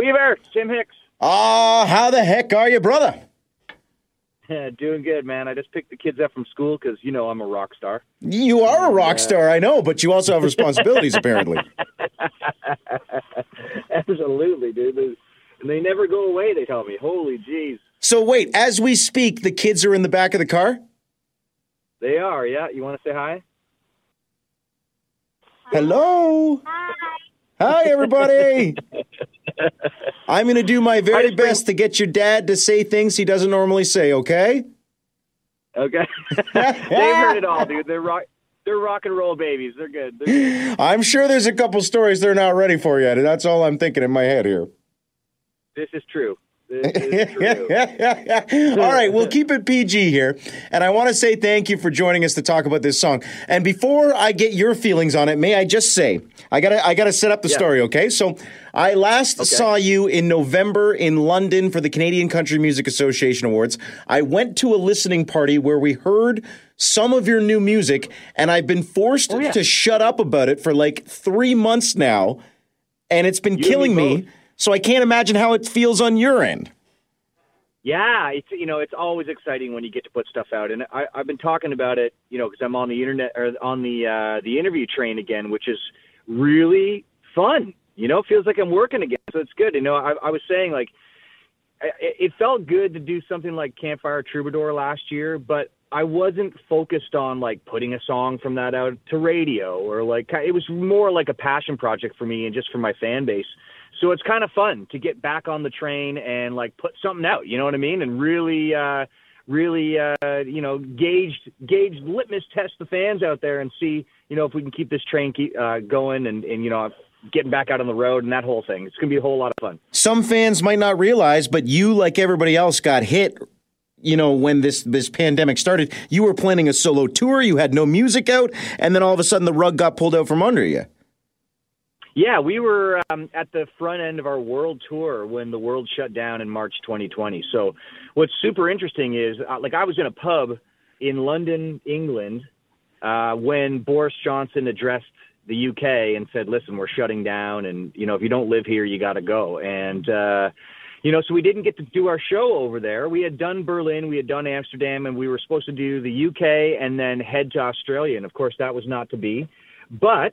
Weaver, Tim Hicks. Ah, how the heck are you, brother? Doing good, man. I just picked the kids up from school because you know I'm a rock star. You are a rock star, I know, but you also have responsibilities, apparently. Absolutely, dude. They, and they never go away. They tell me, "Holy jeez." So wait, as we speak, the kids are in the back of the car. They are. Yeah. You want to say hi? Hello. Hi. Hi, everybody. I'm going to do my very just bring- best to get your dad to say things he doesn't normally say, okay? Okay. They've heard it all, dude. They're rock. They're rock and roll babies. They're good. They're good. I'm sure there's a couple stories they're not ready for yet. and That's all I'm thinking in my head here. This is true. This is true. All right, we'll keep it PG here. And I want to say thank you for joining us to talk about this song. And before I get your feelings on it, may I just say, I gotta I gotta set up the Yeah. story, okay? So I last saw you in November in London for the Canadian Country Music Association Awards. I went to a listening party where we heard some of your new music, and I've been forced Oh, yeah. to shut up about it for like three months now, and it's been and killing me me. both. So I can't imagine how it feels on your end. Yeah, it's you know it's always exciting when you get to put stuff out, and I, I've been talking about it, you know, because I'm on the internet or on the uh, the interview train again, which is really fun. You know, it feels like I'm working again, so it's good. You know, I, I was saying like I- it felt good to do something like Campfire Troubadour last year, but I wasn't focused on like putting a song from that out to radio or like it was more like a passion project for me and just for my fan base. So it's kind of fun to get back on the train and like put something out, you know what I mean? And really uh really uh you know gauge gauge litmus test the fans out there and see, you know, if we can keep this train keep uh going and and you know getting back out on the road and that whole thing. It's going to be a whole lot of fun. some fans might not realize, but you, like everybody else, got hit. You know, when this this pandemic started, you were planning a solo tour. You had no music out, and then all of a sudden, the rug got pulled out from under you. Yeah, we were um, at the front end of our world tour when the world shut down in March 2020. So, what's super interesting is, uh, like, I was in a pub in London, England, uh, when Boris Johnson addressed the UK and said, "Listen, we're shutting down, and you know, if you don't live here, you got to go." And uh, you know, so we didn't get to do our show over there. We had done Berlin, we had done Amsterdam, and we were supposed to do the UK and then head to Australia. And of course, that was not to be. But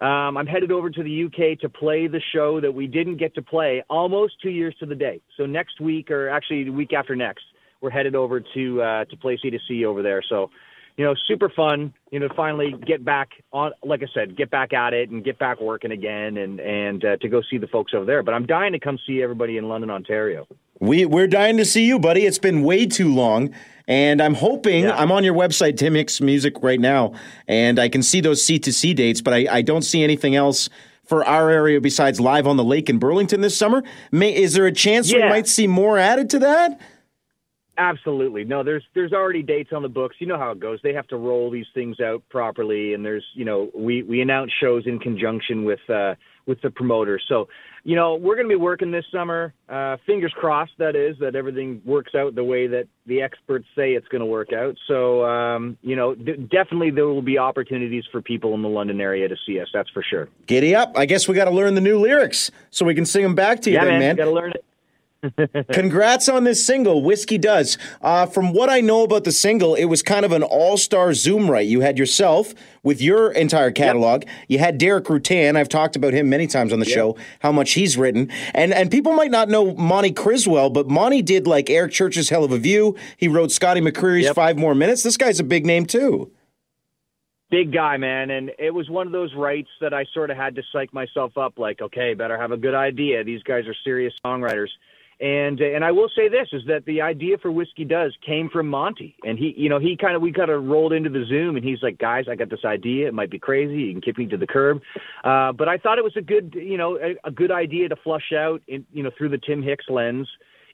um, I'm headed over to the UK to play the show that we didn't get to play almost two years to the day. So next week, or actually the week after next, we're headed over to uh, to play C2C over there. So, you know, super fun. You know, finally get back on, like I said, get back at it and get back working again, and and uh, to go see the folks over there. But I'm dying to come see everybody in London, Ontario. We we're dying to see you, buddy. It's been way too long, and I'm hoping Yeah. I'm on your website, Tim Hicks Music, right now, and I can see those C to C dates, but I, I don't see anything else for our area besides live on the lake in Burlington this summer. May, is there a chance we might see more added to that? Absolutely. No, there's there's already dates on the books. You know how it goes. They have to roll these things out properly and there's, you know, we we announce shows in conjunction with uh with the promoters. So, you know, we're going to be working this summer. Uh fingers crossed that is that everything works out the way that the experts say it's going to work out. So, um, you know, d- definitely there will be opportunities for people in the London area to see us. That's for sure. Giddy up! I guess we got to learn the new lyrics so we can sing them back to you, Yeah, then, man. man. Got to learn it. Congrats on this single, Whiskey Does. Uh, from what I know about the single, it was kind of an all star Zoom right. You had yourself with your entire catalog. You had Deric Ruttan. I've talked about him many times on the show, how much he's written. And and people might not know Monty Criswell, but Monty did like Eric Church's Hell of a View. He wrote Scotty McCreery's Yep. Five More Minutes. This guy's a big name too. big guy, man, and it was one of those writes that I sort of had to psych myself up. Like, okay, better have a good idea. These guys are serious songwriters, and and I will say this is that the idea for Whiskey Does came from Monty, and he, you know, he kind of we kind of rolled into the Zoom, and he's like, guys, I got this idea. It might be crazy. You can kick me to the curb, uh, but I thought it was a good, you know, a, a good idea to flush out, in, you know, through the Tim Hicks lens.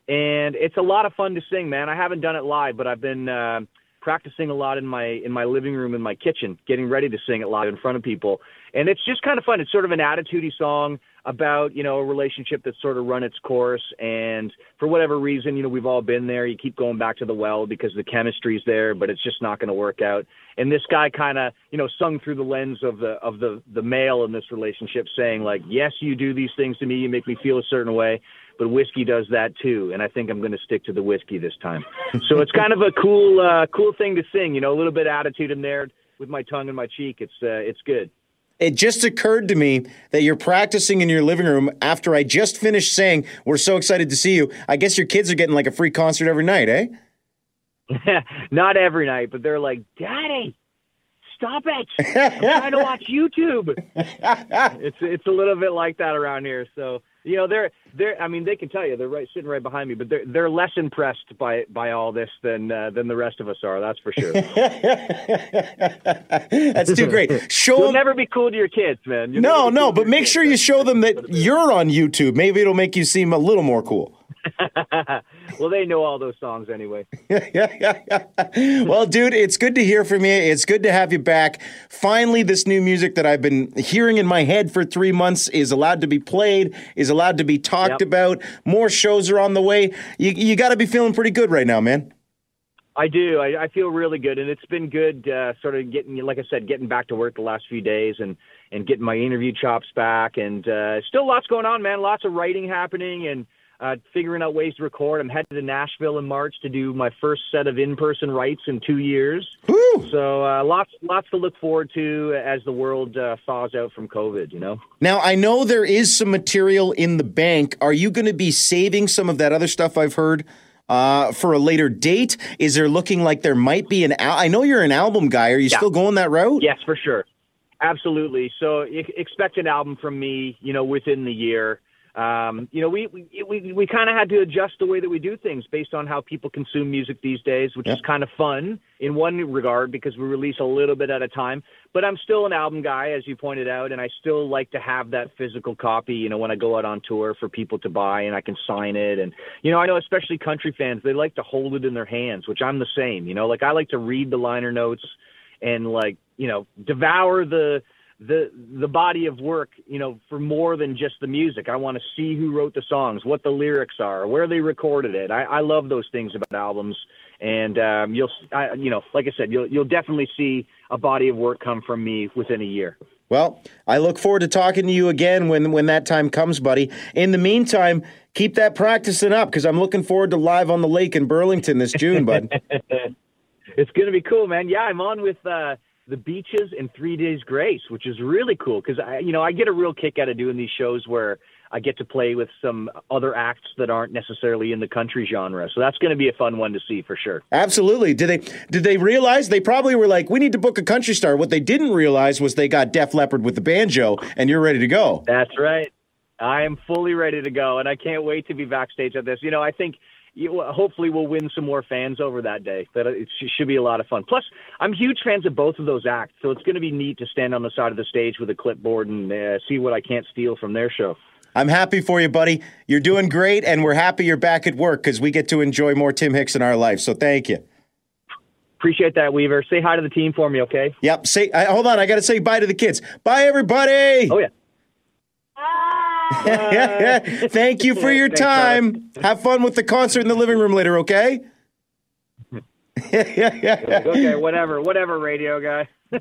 And it's a lot of fun to sing, man. I haven't done it live, but I've been uh, practicing a lot in my in my living room in my kitchen, getting ready to sing it live in front of people. And it's just kind of fun. It's sort of an attitudey song. About you know a relationship that's sort of run its course. And for whatever reason you know we've all been there. You keep going back to the well because the chemistry's there but it's just not going to work out. And this guy kind of you know sung through the lens of the of the the male in this relationship saying like yes you do these things to me. You make me feel a certain way but whiskey does that too. And i think i'm going to stick to the whiskey this time. So it's kind of a cool uh cool thing to sing you know a little bit of attitude in there with my tongue in my cheek. It's uh it's good it just occurred to me that you're practicing in your living room after I just finished saying, We're so excited to see you. I guess your kids are getting like a free concert every night, eh? Not every night, but they're like, Daddy, stop it. I'm trying to watch YouTube. it's it's a little bit like that around here. So you know they're they're I mean they can tell you they're right sitting right behind me, but they're they're less impressed by by all this than uh, than the rest of us are. That's for sure. that's too great. Show You'll them. never be cool to your kids, man. You'll No, no, but make sure you show them that you're on YouTube. Maybe it'll make you seem a little more cool. well, they know all those songs anyway. Yeah, yeah, yeah. Well, dude, it's good to hear from you. It's good to have you back. Finally, this new music that I've been hearing in my head for three months is allowed to be played, is allowed to be talked Yep. about. More shows are on the way. You, you got to be feeling pretty good right now, man. I do. I, I feel really good, and it's been good. Uh, sort of getting, like I said, getting back to work the last few days, and and getting my interview chops back, and uh, still lots going on, man. Lots of writing happening, and uh, figuring out ways to record. I'm headed to Nashville in March to do my first set of in-person writes in two years. Woo! So uh, lots, lots to look forward to as the world uh, thaws out from COVID. You know. Now, I know there is some material in the bank. Are you going to be saving some of that other stuff I've heard uh, for a later date? Is there looking like there might be an al- I know you're an album guy. Are you Yeah. still going that route? Yes, for sure. Absolutely. So expect an album from me, you know, within the year. Um, you know, we we we, we kind of had to adjust the way that we do things based on how people consume music these days, which is kind of fun in one regard because we release a little bit at a time. But I'm still an album guy, as you pointed out, and I still like to have that physical copy. You know, when I go out on tour for people to buy, and I can sign it. And you know, I know especially country fans, they like to hold it in their hands, which I'm the same. You know, like I like to read the liner notes and like you know devour the the the body of work you know for more than just the music. I want to see who wrote the songs what the lyrics are where they recorded it. I, I love those things about albums. And um, you'll I, you know like i said you'll you'll definitely see a body of work come from me within a year. Well, I look forward to talking to you again when when that time comes, buddy. In the meantime, keep that practicing up because I'm looking forward to live on the lake in Burlington this June, bud. it's going to be cool man. Yeah i'm on with uh the beaches and three days grace which is really cool because i you know i get a real kick out of doing these shows where i get to play with some other acts that aren't necessarily in the country genre so that's going to be a fun one to see for sure Absolutely. Did they did they realize they probably were like, we need to book a country star. What they didn't realize was they got Def Leppard with the banjo, and you're ready to go. that's right i am fully ready to go and i can't wait to be backstage at this you know i think you, hopefully we'll win some more fans over that day. That it should be a lot of fun. Plus, I'm huge fans of both of those acts, so it's going to be neat to stand on the side of the stage with a clipboard and uh, see what I can't steal from their show. I'm happy for you, buddy. You're doing great, and we're happy you're back at work because we get to enjoy more Tim Hicks in our life. So thank you. Appreciate that, Weaver. Say hi to the team for me, okay? Yep. Say, I, hold on. I got to say bye to the kids. Bye, everybody. Oh yeah. Thank you for your time. Have fun with the concert in the living room later, okay? Okay, whatever, whatever, radio guy.